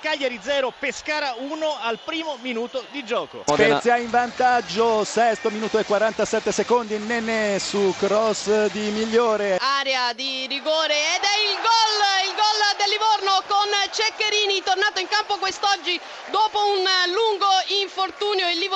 Cagliari 0, Pescara 1 al primo minuto di gioco. Spezia in vantaggio, sesto minuto e 47 secondi, Nene su cross di Migliore. Area di rigore ed è il gol, il gol del Livorno con Ceccherini tornato in campo quest'oggi dopo un lungo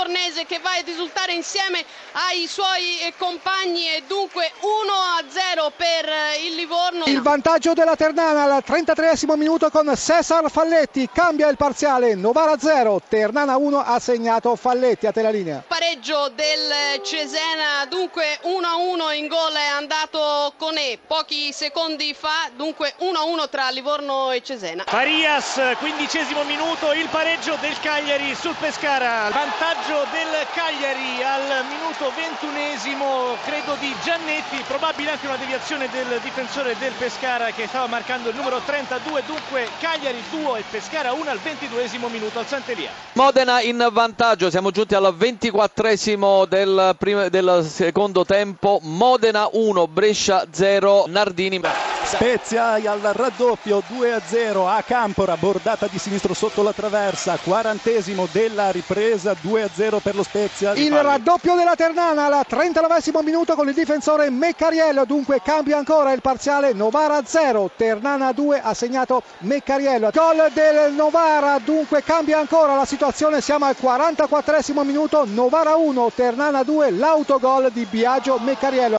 livornese che va a risultare insieme ai suoi compagni e dunque 1 a 0 per il Livorno. Il vantaggio della Ternana al 33 minuto con Cesar Falletti, cambia il parziale, Novara 0, Ternana 1 ha segnato Falletti a te la linea. Pareggio del Cesena, dunque 1 a 1 in gol è andato Conè pochi secondi fa, dunque 1 a 1 tra Livorno e Cesena. Farias, quindicesimo minuto, il pareggio del Cagliari sul Pescara, vantaggio del Cagliari al minuto ventunesimo, credo di Giannetti, probabile anche una deviazione del difensore del Pescara che stava marcando il numero 32, dunque Cagliari 2 e Pescara 1 al ventiduesimo minuto al Sant'Elia. Modena in vantaggio, siamo giunti al ventiquattresimo del, del secondo tempo, Modena 1, Brescia 0, Nardini. Spezia al raddoppio 2-0 a Campora, bordata di sinistro sotto la traversa, quarantesimo della ripresa 2-0 per lo Spezia. Il raddoppio della Ternana al 39 minuto con il difensore Meccariello, dunque cambia ancora il parziale Novara 0, Ternana 2 ha segnato Meccariello. Gol del Novara, dunque cambia ancora la situazione, siamo al 44 minuto, Novara 1, Ternana 2, l'autogol di Biagio Meccariello.